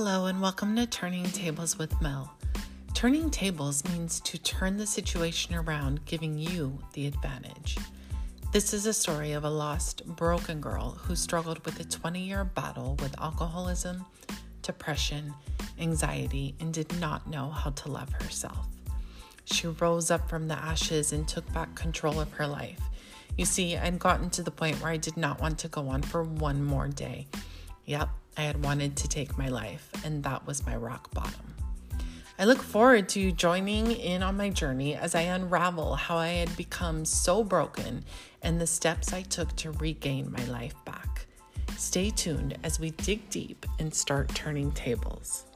Hello, and welcome to Turning Tables with Mel. Turning tables means to turn the situation around, giving you the advantage. This is a story of a lost, broken girl who struggled with a 20 year battle with alcoholism, depression, anxiety, and did not know how to love herself. She rose up from the ashes and took back control of her life. You see, I'd gotten to the point where I did not want to go on for one more day. Yep, I had wanted to take my life, and that was my rock bottom. I look forward to joining in on my journey as I unravel how I had become so broken and the steps I took to regain my life back. Stay tuned as we dig deep and start turning tables.